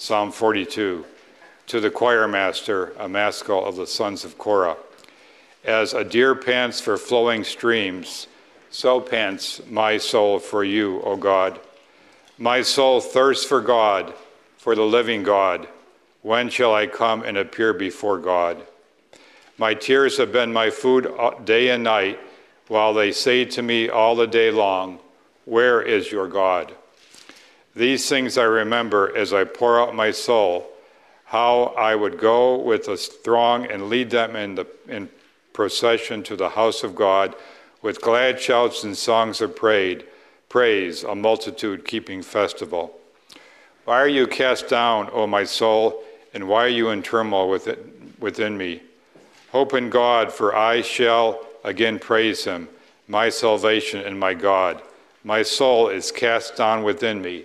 Psalm 42. To the choir master, a maskil of the sons of Korah. As a deer pants for flowing streams, so pants my soul for you, O God. My soul thirsts for God, for the living God. When shall I come and appear before God? My tears have been my food uh, day and night, while they say to me all the day long, Where is your God? These things I remember as I pour out my soul, how I would go with a throng and lead them in, the, in procession to the house of God with glad shouts and songs of praise, praise, a multitude keeping festival. Why are you cast down, O my soul, and why are you in turmoil within, within me? Hope in God, for I shall again praise him, my salvation and my God. My soul is cast down within me.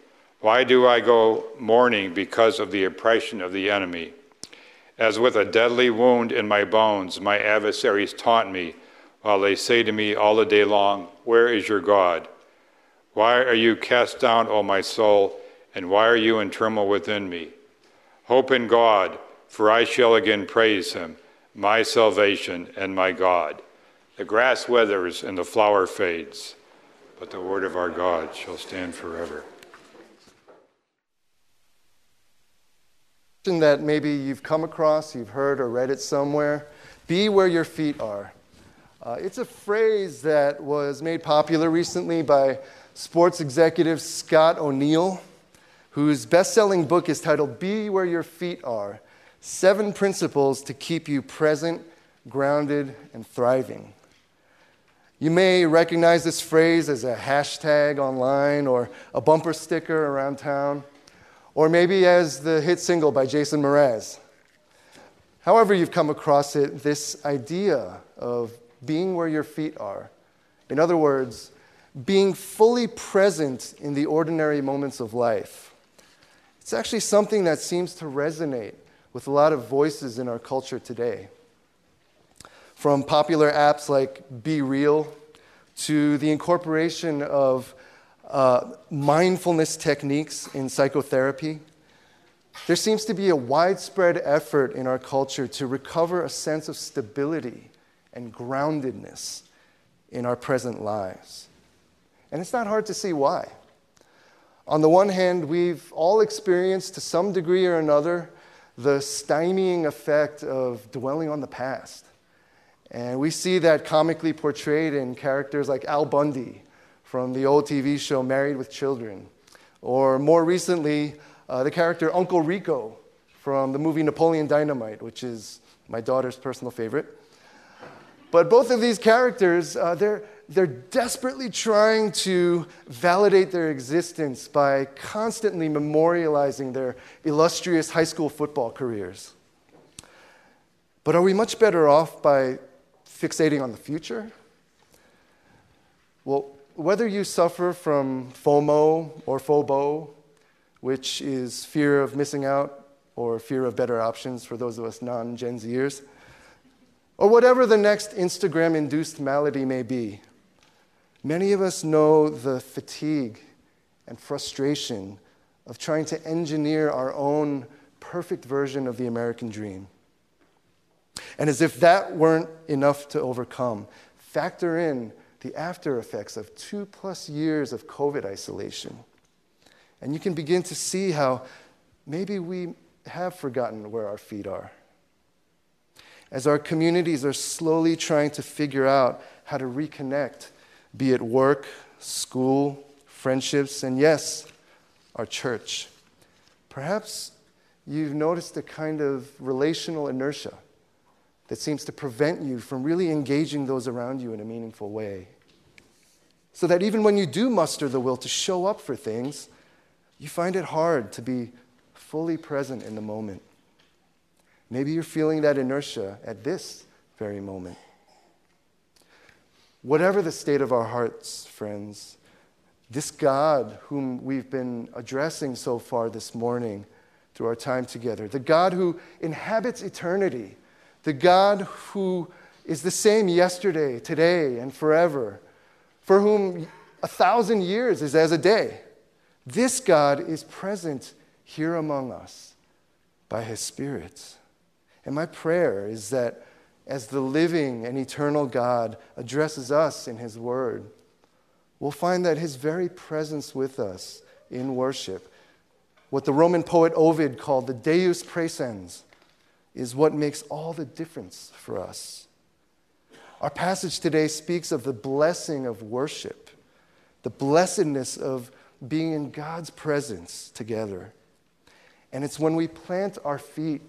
Why do I go mourning because of the oppression of the enemy? As with a deadly wound in my bones, my adversaries taunt me, while they say to me all the day long, Where is your God? Why are you cast down, O my soul, and why are you in turmoil within me? Hope in God, for I shall again praise him, my salvation and my God. The grass withers and the flower fades, but the word of our God shall stand forever. That maybe you've come across, you've heard or read it somewhere. Be where your feet are. Uh, it's a phrase that was made popular recently by sports executive Scott O'Neil, whose best selling book is titled Be Where Your Feet Are Seven Principles to Keep You Present, Grounded, and Thriving. You may recognize this phrase as a hashtag online or a bumper sticker around town or maybe as the hit single by Jason Mraz. However, you've come across it, this idea of being where your feet are. In other words, being fully present in the ordinary moments of life. It's actually something that seems to resonate with a lot of voices in our culture today. From popular apps like Be Real to the incorporation of uh, mindfulness techniques in psychotherapy. There seems to be a widespread effort in our culture to recover a sense of stability and groundedness in our present lives. And it's not hard to see why. On the one hand, we've all experienced to some degree or another the stymieing effect of dwelling on the past. And we see that comically portrayed in characters like Al Bundy from the old TV show Married with Children. Or more recently, uh, the character Uncle Rico from the movie Napoleon Dynamite, which is my daughter's personal favorite. But both of these characters, uh, they're, they're desperately trying to validate their existence by constantly memorializing their illustrious high school football careers. But are we much better off by fixating on the future? Well, whether you suffer from FOMO or FOBO, which is fear of missing out or fear of better options for those of us non Gen Zers, or whatever the next Instagram induced malady may be, many of us know the fatigue and frustration of trying to engineer our own perfect version of the American dream. And as if that weren't enough to overcome, factor in the after effects of two plus years of COVID isolation. And you can begin to see how maybe we have forgotten where our feet are. As our communities are slowly trying to figure out how to reconnect, be it work, school, friendships, and yes, our church. Perhaps you've noticed a kind of relational inertia that seems to prevent you from really engaging those around you in a meaningful way. So that even when you do muster the will to show up for things, you find it hard to be fully present in the moment. Maybe you're feeling that inertia at this very moment. Whatever the state of our hearts, friends, this God whom we've been addressing so far this morning through our time together, the God who inhabits eternity, the God who is the same yesterday, today, and forever, for whom a thousand years is as a day. This God is present here among us by his Spirit. And my prayer is that as the living and eternal God addresses us in his word, we'll find that his very presence with us in worship, what the Roman poet Ovid called the Deus praesens, is what makes all the difference for us. Our passage today speaks of the blessing of worship, the blessedness of being in God's presence together. And it's when we plant our feet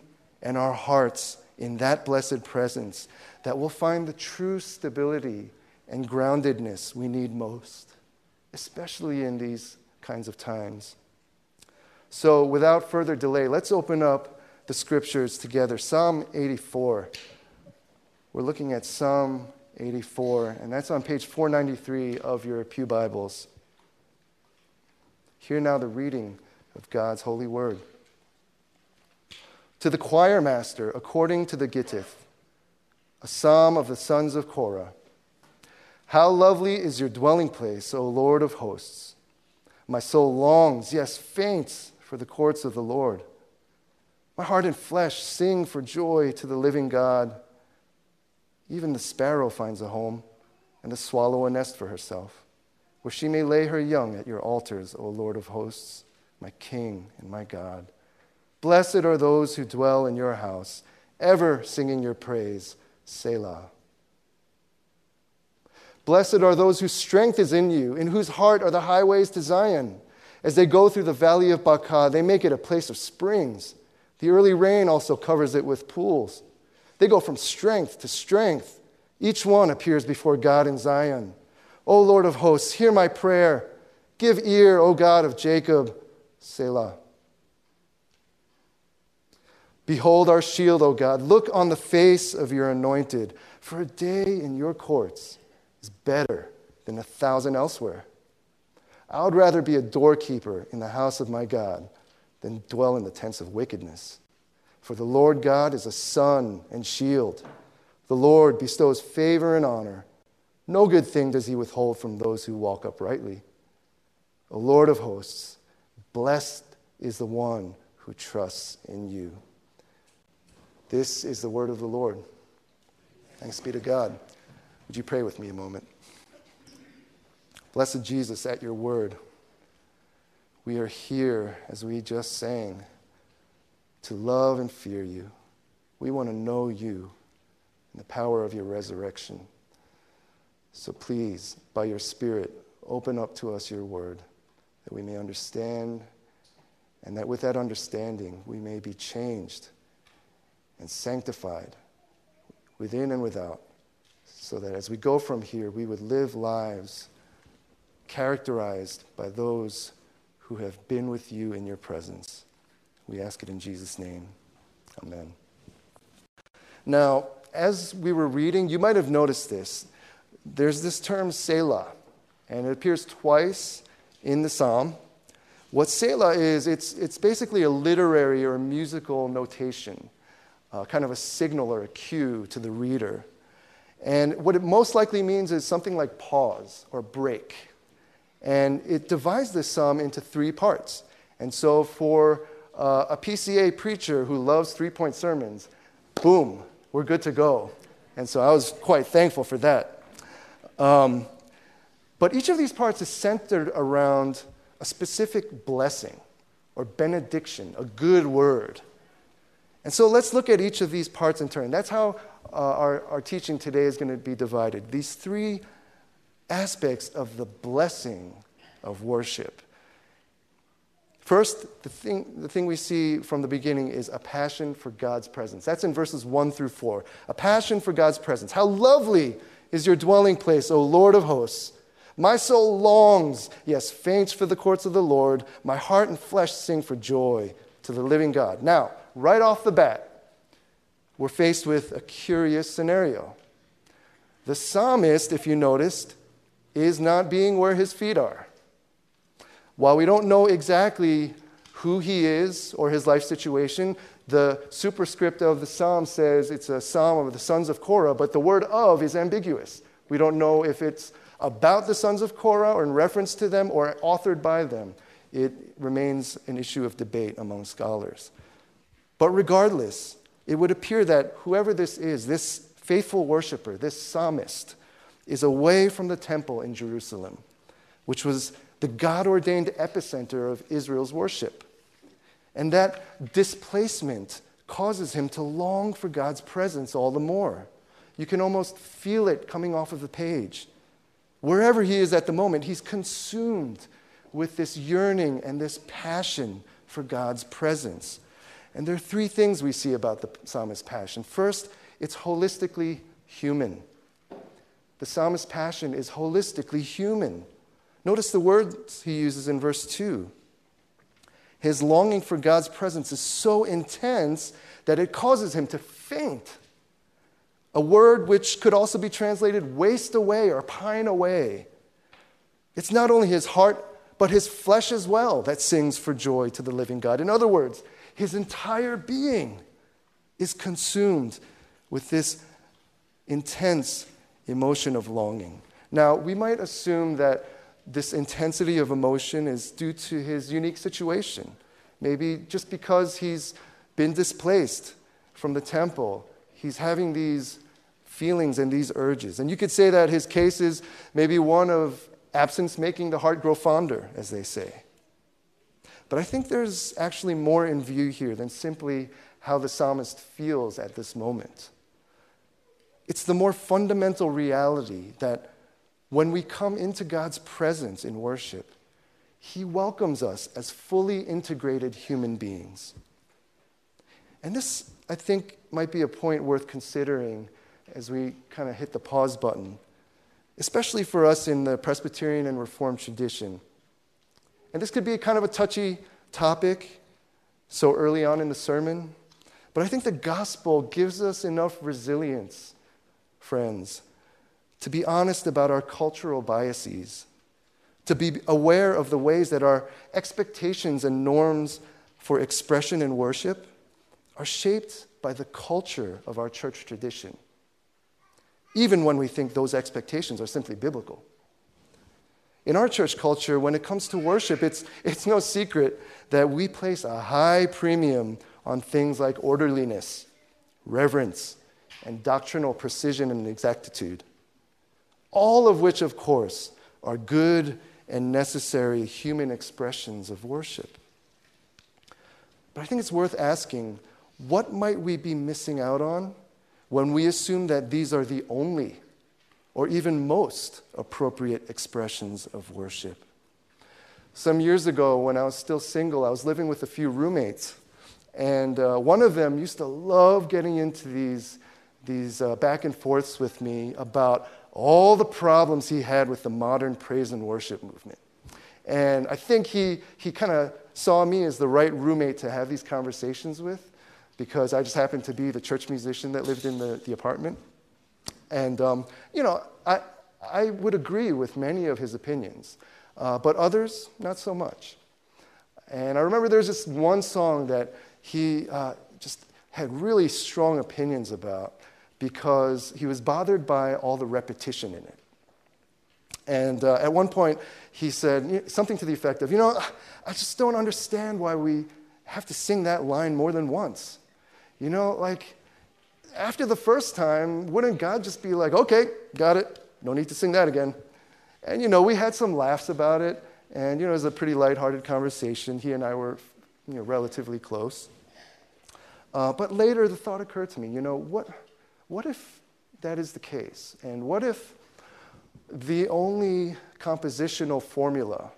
and our hearts in that blessed presence that we'll find the true stability and groundedness we need most, especially in these kinds of times. So, without further delay, let's open up the scriptures together. Psalm 84. We're looking at Psalm 84, and that's on page 493 of your Pew Bibles. Hear now the reading of God's holy word. To the choir master, according to the Gittith, a psalm of the sons of Korah. How lovely is your dwelling place, O Lord of hosts! My soul longs, yes, faints for the courts of the Lord. My heart and flesh sing for joy to the living God. Even the sparrow finds a home, and the swallow a nest for herself, where she may lay her young at your altars, O Lord of hosts, my King and my God. Blessed are those who dwell in your house, ever singing your praise. Selah. Blessed are those whose strength is in you, in whose heart are the highways to Zion. As they go through the valley of Baca, they make it a place of springs. The early rain also covers it with pools. They go from strength to strength. Each one appears before God in Zion. O Lord of hosts, hear my prayer. Give ear, O God of Jacob. Selah. Behold our shield, O God. Look on the face of your anointed. For a day in your courts is better than a thousand elsewhere. I would rather be a doorkeeper in the house of my God than dwell in the tents of wickedness. For the Lord God is a sun and shield. The Lord bestows favor and honor. No good thing does he withhold from those who walk uprightly. O Lord of hosts, blessed is the one who trusts in you. This is the word of the Lord. Thanks be to God. Would you pray with me a moment? Blessed Jesus, at your word, we are here, as we just sang, to love and fear you. We want to know you and the power of your resurrection. So please, by your Spirit, open up to us your word that we may understand, and that with that understanding, we may be changed and sanctified within and without, so that as we go from here, we would live lives characterized by those who have been with you in your presence. We ask it in Jesus' name. Amen. Now, as we were reading, you might have noticed this. There's this term Selah, and it appears twice in the psalm. What Selah is, it's, it's basically a literary or musical notation uh, kind of a signal or a cue to the reader. And what it most likely means is something like pause or break. And it divides this psalm into three parts. And so for uh, a PCA preacher who loves three point sermons, boom, we're good to go. And so I was quite thankful for that. Um, but each of these parts is centered around a specific blessing or benediction, a good word. And so let's look at each of these parts in turn. That's how uh, our, our teaching today is going to be divided. These three aspects of the blessing of worship. First, the thing, the thing we see from the beginning is a passion for God's presence. That's in verses 1 through 4. A passion for God's presence. How lovely is your dwelling place, O Lord of hosts! My soul longs, yes, faints for the courts of the Lord. My heart and flesh sing for joy to the living God. Now, right off the bat, we're faced with a curious scenario. The psalmist, if you noticed, is not being where his feet are. While we don't know exactly who he is or his life situation, the superscript of the psalm says it's a psalm of the sons of Korah, but the word of is ambiguous. We don't know if it's about the sons of Korah or in reference to them or authored by them. It remains an issue of debate among scholars. But regardless, it would appear that whoever this is, this faithful worshiper, this psalmist, is away from the temple in Jerusalem, which was the God ordained epicenter of Israel's worship. And that displacement causes him to long for God's presence all the more. You can almost feel it coming off of the page. Wherever he is at the moment, he's consumed with this yearning and this passion for God's presence. And there are three things we see about the psalmist's passion. First, it's holistically human. The psalmist's passion is holistically human. Notice the words he uses in verse 2. His longing for God's presence is so intense that it causes him to faint. A word which could also be translated waste away or pine away. It's not only his heart, but his flesh as well that sings for joy to the living God. In other words, his entire being is consumed with this intense emotion of longing. Now, we might assume that this intensity of emotion is due to his unique situation. Maybe just because he's been displaced from the temple, he's having these feelings and these urges. And you could say that his case is maybe one of absence making the heart grow fonder, as they say. But I think there's actually more in view here than simply how the psalmist feels at this moment. It's the more fundamental reality that when we come into God's presence in worship, He welcomes us as fully integrated human beings. And this, I think, might be a point worth considering as we kind of hit the pause button, especially for us in the Presbyterian and Reformed tradition. And this could be kind of a touchy topic so early on in the sermon, but I think the gospel gives us enough resilience, friends, to be honest about our cultural biases, to be aware of the ways that our expectations and norms for expression and worship are shaped by the culture of our church tradition, even when we think those expectations are simply biblical. In our church culture, when it comes to worship, it's, it's no secret that we place a high premium on things like orderliness, reverence, and doctrinal precision and exactitude. All of which, of course, are good and necessary human expressions of worship. But I think it's worth asking what might we be missing out on when we assume that these are the only or even most appropriate expressions of worship. Some years ago, when I was still single, I was living with a few roommates, and uh, one of them used to love getting into these, these uh, back and forths with me about all the problems he had with the modern praise and worship movement. And I think he, he kind of saw me as the right roommate to have these conversations with because I just happened to be the church musician that lived in the, the apartment. And, um, you know, I, I would agree with many of his opinions, uh, but others, not so much. And I remember there's this one song that he uh, just had really strong opinions about because he was bothered by all the repetition in it. And uh, at one point, he said something to the effect of, You know, I just don't understand why we have to sing that line more than once. You know, like, after the first time, wouldn't God just be like, okay, got it, no need to sing that again? And, you know, we had some laughs about it, and, you know, it was a pretty lighthearted conversation. He and I were, you know, relatively close. Uh, but later, the thought occurred to me, you know, what, what if that is the case? And what if the only compositional formula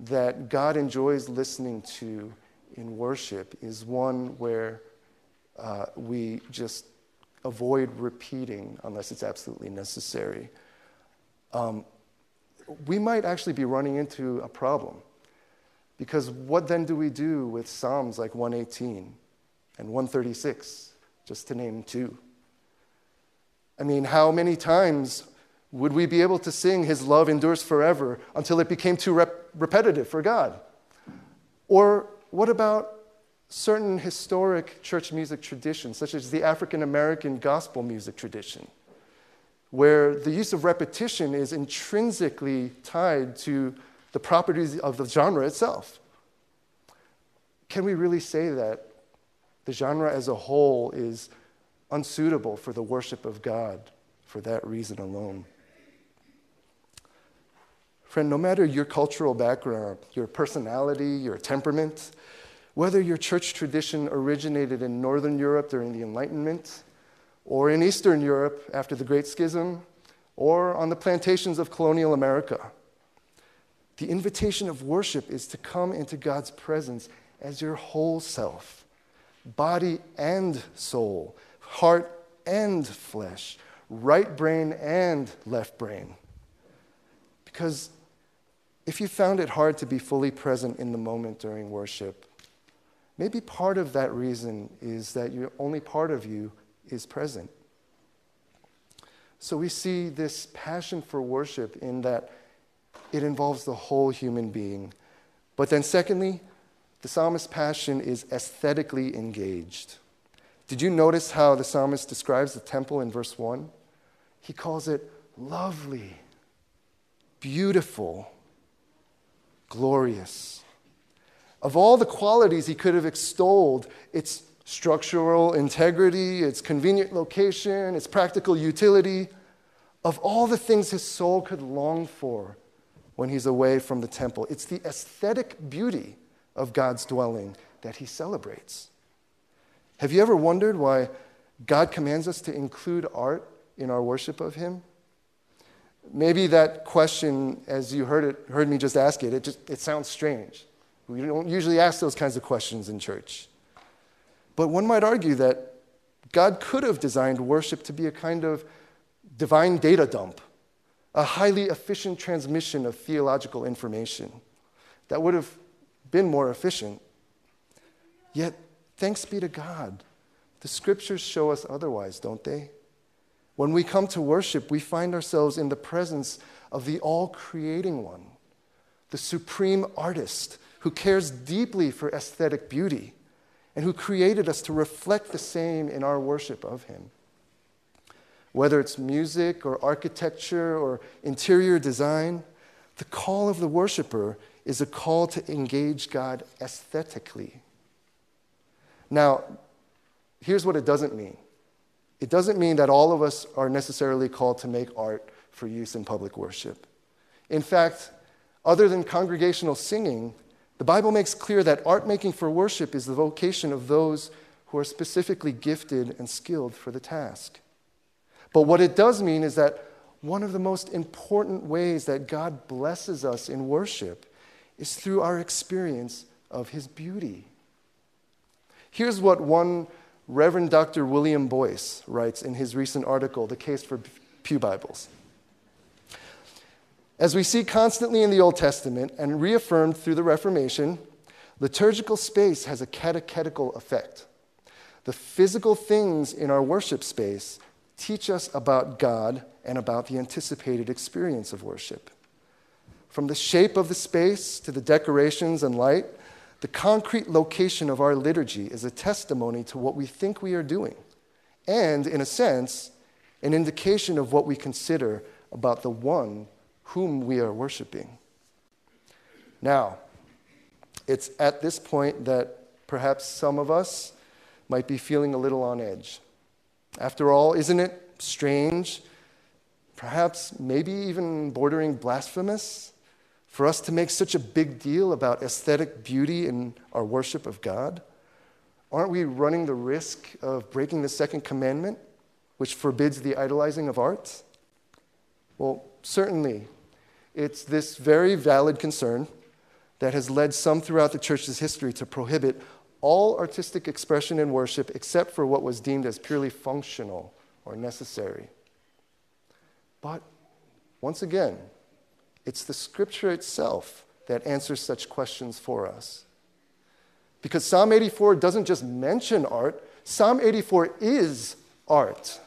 that God enjoys listening to in worship is one where uh, we just avoid repeating unless it's absolutely necessary. Um, we might actually be running into a problem. Because what then do we do with Psalms like 118 and 136 just to name two. I mean, how many times would we be able to sing His love endures forever until it became too rep- repetitive for God? Or what about certain historic church music traditions, such as the African American gospel music tradition, where the use of repetition is intrinsically tied to the properties of the genre itself? Can we really say that the genre as a whole is unsuitable for the worship of God for that reason alone? Friend, no matter your cultural background, your personality, your temperament, whether your church tradition originated in Northern Europe during the Enlightenment, or in Eastern Europe after the Great Schism, or on the plantations of colonial America, the invitation of worship is to come into God's presence as your whole self, body and soul, heart and flesh, right brain and left brain. Because if you found it hard to be fully present in the moment during worship, maybe part of that reason is that you, only part of you is present. So we see this passion for worship in that it involves the whole human being. But then, secondly, the psalmist's passion is aesthetically engaged. Did you notice how the psalmist describes the temple in verse 1? He calls it lovely, beautiful, glorious. Of all the qualities he could have extolled, its structural integrity, its convenient location, its practical utility, of all the things his soul could long for when he's away from the temple, it's the aesthetic beauty of God's dwelling that he celebrates. Have you ever wondered why God commands us to include art in our worship of him? Maybe that question, as you heard, it, heard me just ask it, it, just, it sounds strange. We don't usually ask those kinds of questions in church. But one might argue that God could have designed worship to be a kind of divine data dump, a highly efficient transmission of theological information that would have been more efficient. Yet, thanks be to God, the scriptures show us otherwise, don't they? When we come to worship, we find ourselves in the presence of the all creating one, the supreme artist who cares deeply for aesthetic beauty and who created us to reflect the same in our worship of him. Whether it's music or architecture or interior design, the call of the worshiper is a call to engage God aesthetically. Now, here's what it doesn't mean it doesn't mean that all of us are necessarily called to make art for use in public worship. In fact, other than congregational singing, the Bible makes clear that art making for worship is the vocation of those who are specifically gifted and skilled for the task. But what it does mean is that one of the most important ways that God blesses us in worship is through our experience of His beauty. Here's what one Reverend Dr. William Boyce writes in his recent article, The Case for Pew Bibles. As we see constantly in the Old Testament and reaffirmed through the Reformation, liturgical space has a catechetical effect. The physical things in our worship space teach us about God and about the anticipated experience of worship. From the shape of the space to the decorations and light, the concrete location of our liturgy is a testimony to what we think we are doing, and, in a sense, an indication of what we consider about the one whom we are worshiping. Now, it's at this point that perhaps some of us might be feeling a little on edge. After all, isn't it strange, perhaps maybe even bordering blasphemous, for us to make such a big deal about aesthetic beauty in our worship of God? Aren't we running the risk of breaking the second commandment, which forbids the idolizing of art? Well, certainly, it's this very valid concern that has led some throughout the church's history to prohibit all artistic expression in worship except for what was deemed as purely functional or necessary. But once again, it's the scripture itself that answers such questions for us. Because Psalm 84 doesn't just mention art Psalm 84 is art.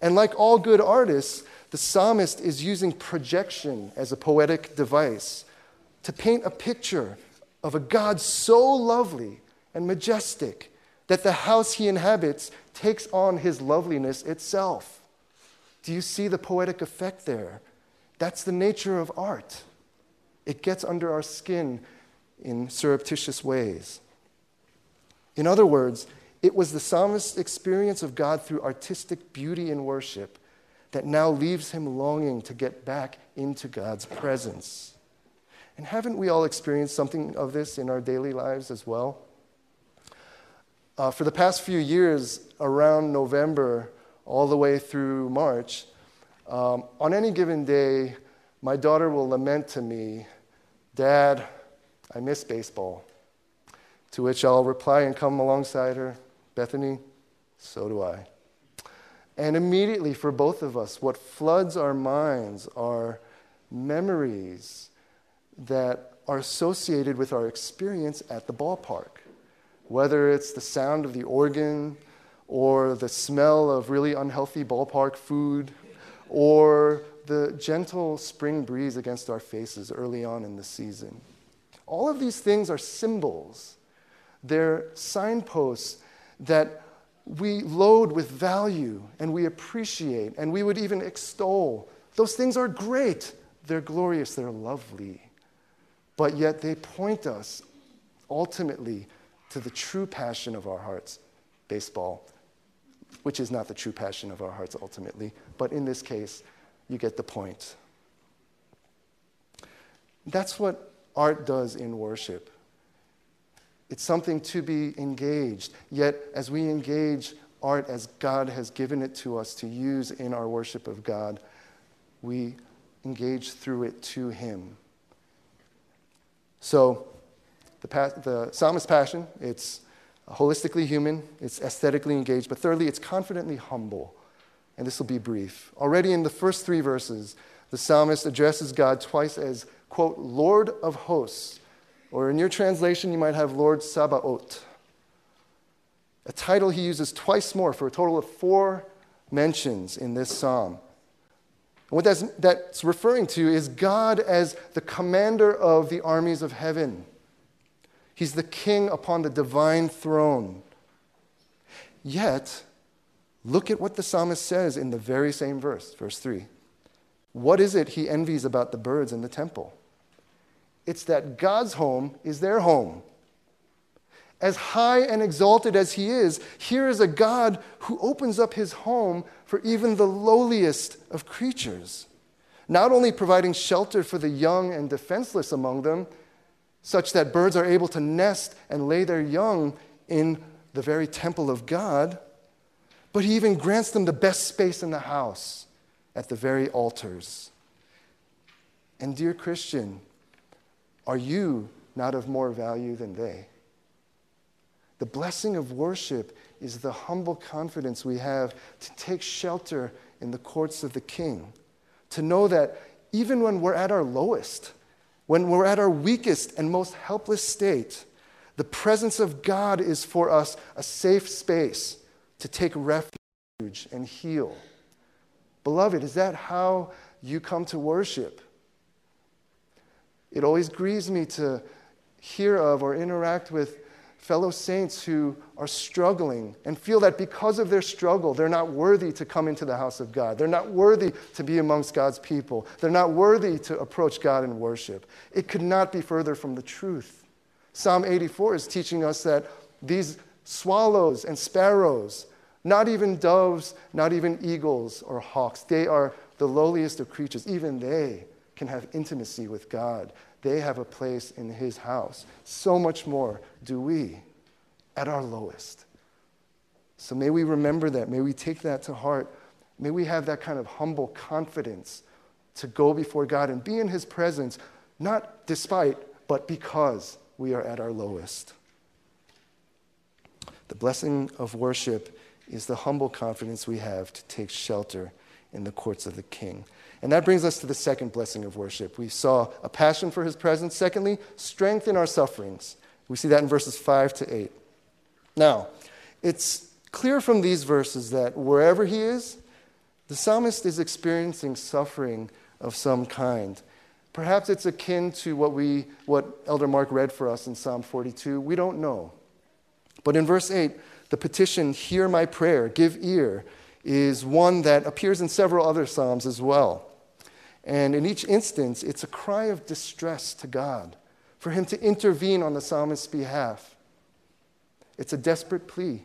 And like all good artists, the psalmist is using projection as a poetic device to paint a picture of a God so lovely and majestic that the house he inhabits takes on his loveliness itself. Do you see the poetic effect there? That's the nature of art. It gets under our skin in surreptitious ways. In other words, it was the psalmist's experience of God through artistic beauty and worship that now leaves him longing to get back into God's presence. And haven't we all experienced something of this in our daily lives as well? Uh, for the past few years, around November all the way through March, um, on any given day, my daughter will lament to me, Dad, I miss baseball. To which I'll reply and come alongside her, Bethany, so do I. And immediately, for both of us, what floods our minds are memories that are associated with our experience at the ballpark. Whether it's the sound of the organ, or the smell of really unhealthy ballpark food, or the gentle spring breeze against our faces early on in the season. All of these things are symbols. They're signposts that we load with value and we appreciate and we would even extol. Those things are great. They're glorious. They're lovely. But yet they point us ultimately to the true passion of our hearts baseball, which is not the true passion of our hearts ultimately. But in this case, you get the point. That's what art does in worship. It's something to be engaged. Yet, as we engage art as God has given it to us to use in our worship of God, we engage through it to Him. So, the, the psalmist's passion, it's holistically human, it's aesthetically engaged, but thirdly, it's confidently humble. And this will be brief. Already in the first three verses, the psalmist addresses God twice as, quote, Lord of hosts, or in your translation, you might have Lord Sabaoth, a title he uses twice more for a total of four mentions in this psalm. And what that's, that's referring to is God as the commander of the armies of heaven. He's the king upon the divine throne. Yet, look at what the psalmist says in the very same verse, verse 3. What is it he envies about the birds in the temple? It's that God's home is their home. As high and exalted as he is, here is a God who opens up his home for even the lowliest of creatures, not only providing shelter for the young and defenseless among them, such that birds are able to nest and lay their young in the very temple of God, but he even grants them the best space in the house at the very altars. And, dear Christian, are you not of more value than they? The blessing of worship is the humble confidence we have to take shelter in the courts of the King, to know that even when we're at our lowest, when we're at our weakest and most helpless state, the presence of God is for us a safe space to take refuge and heal. Beloved, is that how you come to worship? It always grieves me to hear of or interact with fellow saints who are struggling and feel that because of their struggle, they're not worthy to come into the house of God. They're not worthy to be amongst God's people. They're not worthy to approach God in worship. It could not be further from the truth. Psalm 84 is teaching us that these swallows and sparrows, not even doves, not even eagles or hawks, they are the lowliest of creatures. Even they can have intimacy with God they have a place in his house. So much more do we at our lowest. So may we remember that. May we take that to heart. May we have that kind of humble confidence to go before God and be in his presence, not despite, but because we are at our lowest. The blessing of worship is the humble confidence we have to take shelter in the courts of the King. And that brings us to the second blessing of worship. We saw a passion for his presence. Secondly, strength in our sufferings. We see that in verses 5 to 8. Now, It's clear from these verses that wherever he is, the psalmist is experiencing suffering of some kind. Perhaps it's akin to what, we, what Elder Mark read for us in Psalm 42. We don't know. But in verse 8, the petition, Hear my prayer, give ear, is one that appears in several other Psalms as well. And in each instance, it's a cry of distress to God for him to intervene on the psalmist's behalf. It's a desperate plea.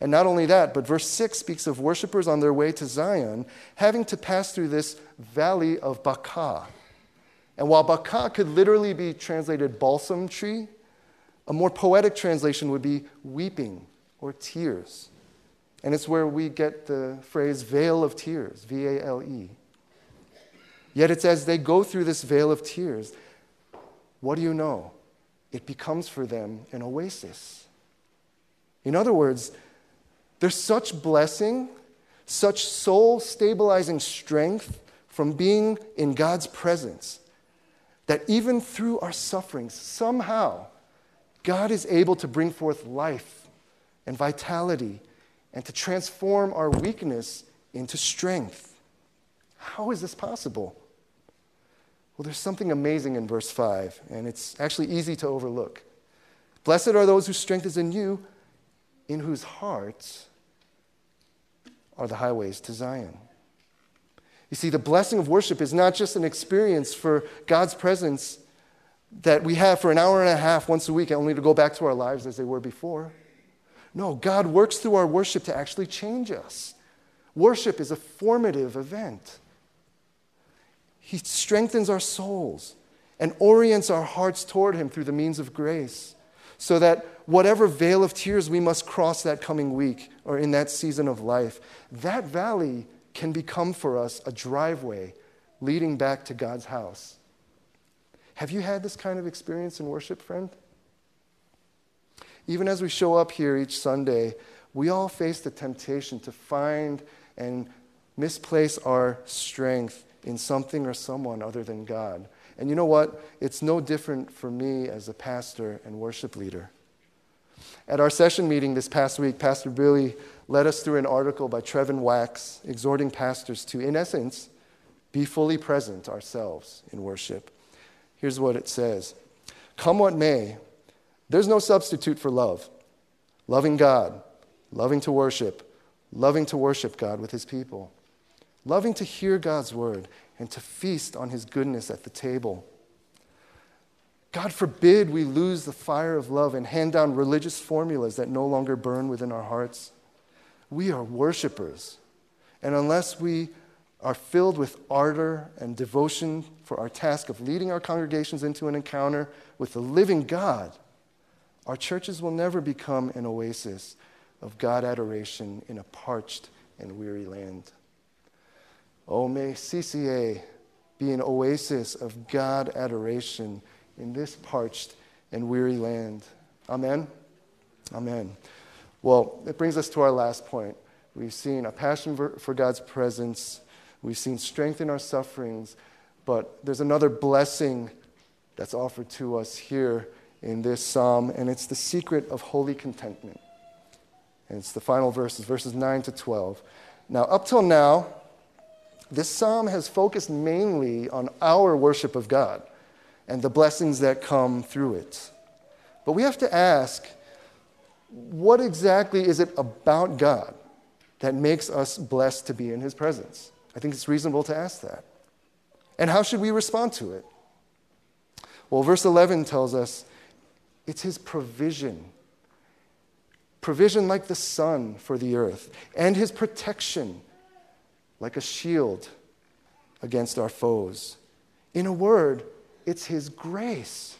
And not only that, but verse 6 speaks of worshipers on their way to Zion having to pass through this valley of Baca. And while Baca could literally be translated balsam tree, a more poetic translation would be weeping or tears. And it's where we get the phrase vale of tears, V A L E. Yet it's as they go through this vale of tears, what do you know? It becomes for them an oasis. In other words, there's such blessing, such soul stabilizing strength from being in God's presence that even through our sufferings, somehow, God is able to bring forth life and vitality and to transform our weakness into strength. How is this possible? Well, there's something amazing in verse 5, and it's actually easy to overlook. Blessed are those whose strength is in you, in whose hearts are the highways to Zion. You see, the blessing of worship is not just an experience for God's presence that we have for an hour and a half once a week, only to go back to our lives as they were before. No, God works through our worship to actually change us. Worship is a formative event. He strengthens our souls and orients our hearts toward Him through the means of grace, so that whatever vale of tears we must cross that coming week or in that season of life, that valley can become for us a driveway leading back to God's house. Have you had this kind of experience in worship, friend? Even as we show up here each Sunday, we all face the temptation to find and misplace our strength in something or someone other than God. And you know what? It's no different for me as a pastor and worship leader. At our session meeting this past week, Pastor Billy led us through an article by Trevin Wax exhorting pastors to, in essence, be fully present ourselves in worship. Here's what it says Come what may, there's no substitute for love. Loving God, loving to worship, loving to worship God with his people loving to hear God's word and to feast on his goodness at the table. God forbid we lose the fire of love and hand down religious formulas that no longer burn within our hearts. We are worshipers. And unless we are filled with ardor and devotion for our task of leading our congregations into an encounter with the living God, our churches will never become an oasis of God adoration in a parched and weary land. Oh, may CCA be an oasis of God adoration in this parched and weary land. Amen? Amen. Well, it brings us to our last point. We've seen a passion for God's presence, we've seen strength in our sufferings, but there's another blessing that's offered to us here in this psalm, and it's the secret of holy contentment. And it's the final verses, verses 9 to 12. Now, up till now, this psalm has focused mainly on our worship of God and the blessings that come through it. But we have to ask what exactly is it about God that makes us blessed to be in His presence? I think it's reasonable to ask that. And how should we respond to it? Well, verse 11 tells us it's His provision. Provision like the sun for the earth, and His protection like a shield against our foes. In a word, it's His grace.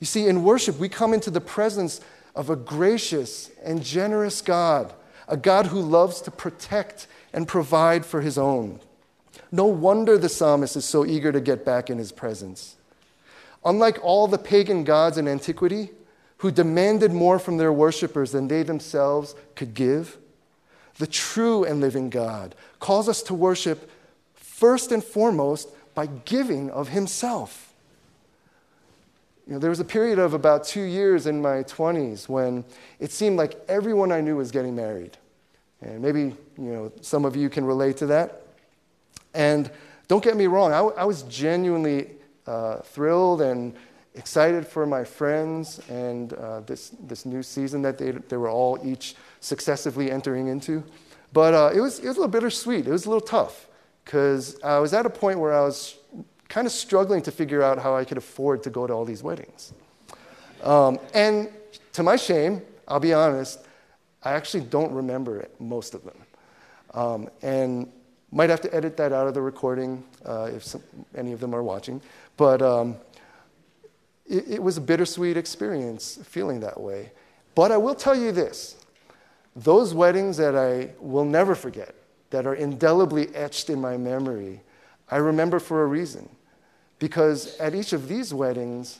You see, in worship, we come into the presence of a gracious and generous God, a God who loves to protect and provide for His own. No wonder the psalmist is so eager to get back in His presence. Unlike all the pagan gods in antiquity, who demanded more from their worshippers than they themselves could give, the true and living God, calls us to worship first and foremost by giving of Himself. You know, there was a period of about two years in my 20s when it seemed like everyone I knew was getting married. And maybe you know, some of you can relate to that. And don't get me wrong, I, I was genuinely uh, thrilled and excited for my friends and uh, this, this new season that they, they were all each successively entering into. But uh, it, was, it was a little bittersweet. It was a little tough because I was at a point where I was kind of struggling to figure out how I could afford to go to all these weddings. Um, and to my shame, I'll be honest, I actually don't remember it, most of them. Um, and might have to edit that out of the recording uh, if some, any of them are watching. But um, it, it was a bittersweet experience feeling that way. But I will tell you this those weddings that I will never forget, that are indelibly etched in my memory, I remember for a reason. Because at each of these weddings,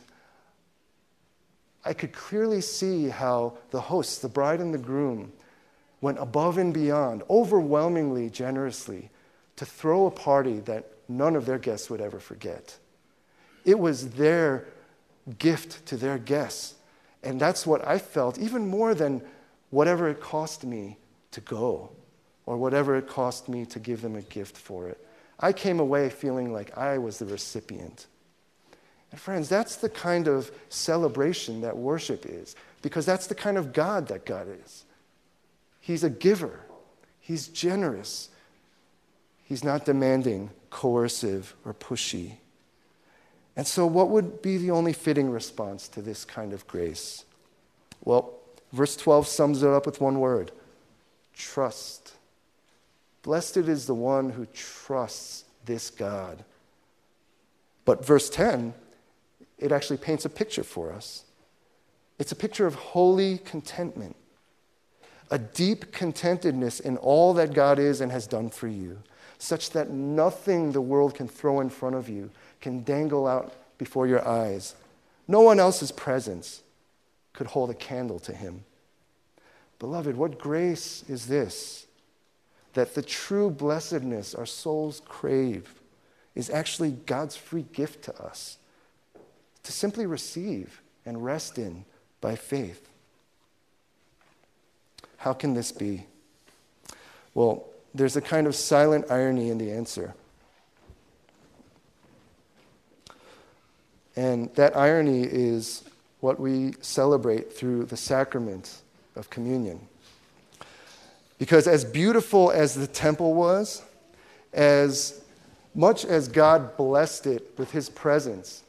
I could clearly see how the hosts, the bride and the groom, went above and beyond, overwhelmingly generously, to throw a party that none of their guests would ever forget. It was their gift to their guests. And that's what I felt, even more than whatever it cost me to go or whatever it cost me to give them a gift for it. I came away feeling like I was the recipient. And friends, that's the kind of celebration that worship is, because that's the kind of God that God is. He's a giver, He's generous, He's not demanding, coercive, or pushy. And so, what would be the only fitting response to this kind of grace? Well, verse 12 sums it up with one word trust. Blessed is the one who trusts this God. But verse 10, it actually paints a picture for us. It's a picture of holy contentment, a deep contentedness in all that God is and has done for you, such that nothing the world can throw in front of you can dangle out before your eyes. No one else's presence could hold a candle to him. Beloved, what grace is this? that the true blessedness our souls crave is actually God's free gift to us to simply receive and rest in by faith. How can this be? Well, there's a kind of silent irony in the answer. And that irony is what we celebrate through the sacrament of communion. Because as beautiful as the temple was, as much as God blessed it with his presence,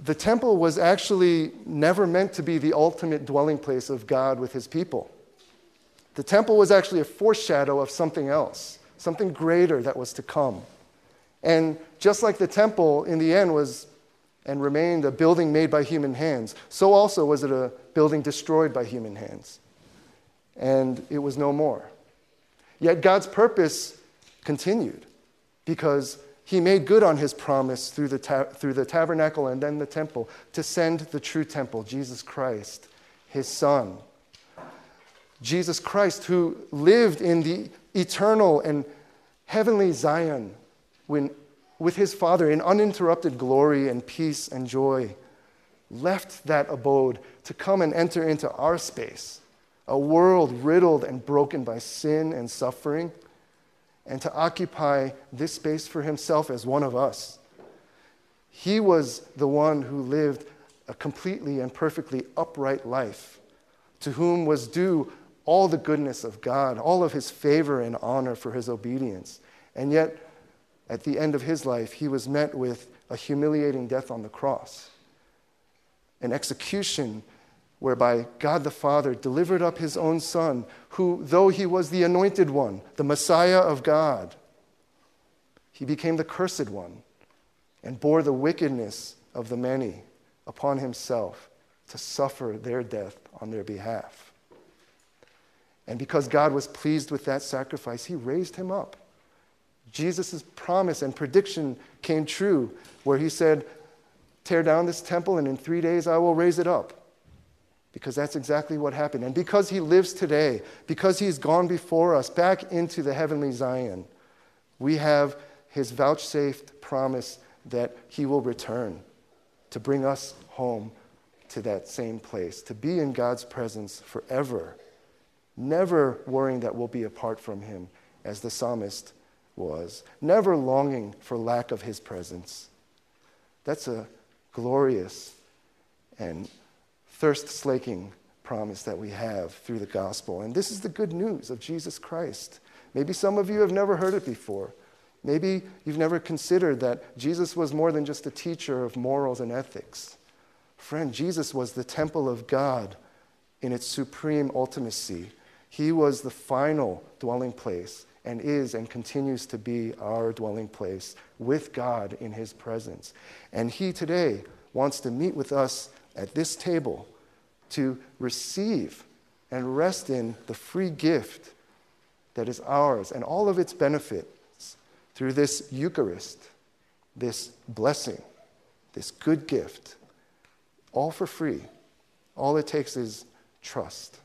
the temple was actually never meant to be the ultimate dwelling place of God with his people. The temple was actually a foreshadow of something else, something greater that was to come. And just like the temple in the end was and remained a building made by human hands, so also was it a building destroyed by human hands and it was no more. Yet God's purpose continued because he made good on his promise through the, ta- through the tabernacle and then the temple to send the true temple, Jesus Christ, his son. Jesus Christ, who lived in the eternal and heavenly Zion when, with his Father in uninterrupted glory and peace and joy, left that abode to come and enter into our space a world riddled and broken by sin and suffering, and to occupy this space for himself as one of us. He was the one who lived a completely and perfectly upright life, to whom was due all the goodness of God, all of his favor and honor for his obedience. And yet, at the end of his life, he was met with a humiliating death on the cross, an execution whereby God the Father delivered up his own Son, who, though he was the anointed one, the Messiah of God, he became the cursed one and bore the wickedness of the many upon himself to suffer their death on their behalf. And because God was pleased with that sacrifice, he raised him up. Jesus' promise and prediction came true, where he said, Tear down this temple, and in three days I will raise it up because that's exactly what happened. And because he lives today, because he's gone before us back into the heavenly Zion, we have his vouchsafed promise that he will return to bring us home to that same place, to be in God's presence forever, never worrying that we'll be apart from Him, as the psalmist was, never longing for lack of His presence. That's a glorious and thirst slaking promise that we have through the gospel. And this is the good news of Jesus Christ. Maybe some of you have never heard it before. Maybe you've never considered that Jesus was more than just a teacher of morals and ethics. Friend, Jesus was the temple of God in its supreme ultimacy. He was the final dwelling place and is and continues to be our dwelling place with God in His presence. And He today wants to meet with us at this table to receive and rest in the free gift that is ours and all of its benefits through this Eucharist, this blessing, this good gift, all for free. All it takes is trust.